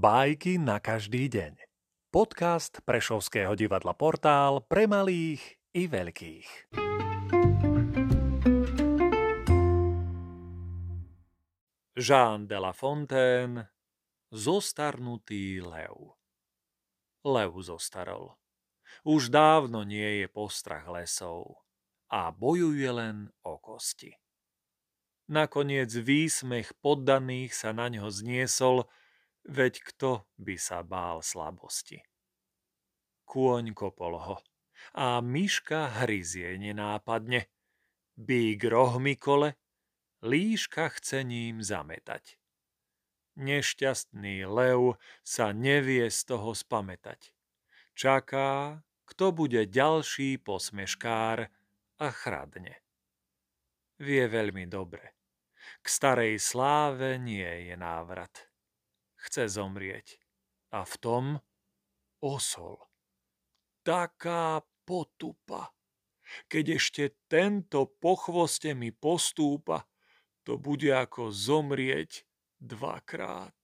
Bajky na každý deň. Podcast Prešovského divadla Portál pre malých i veľkých. Jean de la Fontaine Zostarnutý lev Lev zostarol. Už dávno nie je postrach lesov a bojuje len o kosti. Nakoniec výsmech poddaných sa na ňo zniesol, Veď kto by sa bál slabosti? Kôň kopol ho a myška hryzie nenápadne. Bík rohmi kole, líška chce ním zametať. Nešťastný lev sa nevie z toho spametať. Čaká, kto bude ďalší posmeškár a chradne. Vie veľmi dobre. K starej sláve nie je návrat chce zomrieť. A v tom osol. Taká potupa. Keď ešte tento po chvoste mi postúpa, to bude ako zomrieť dvakrát.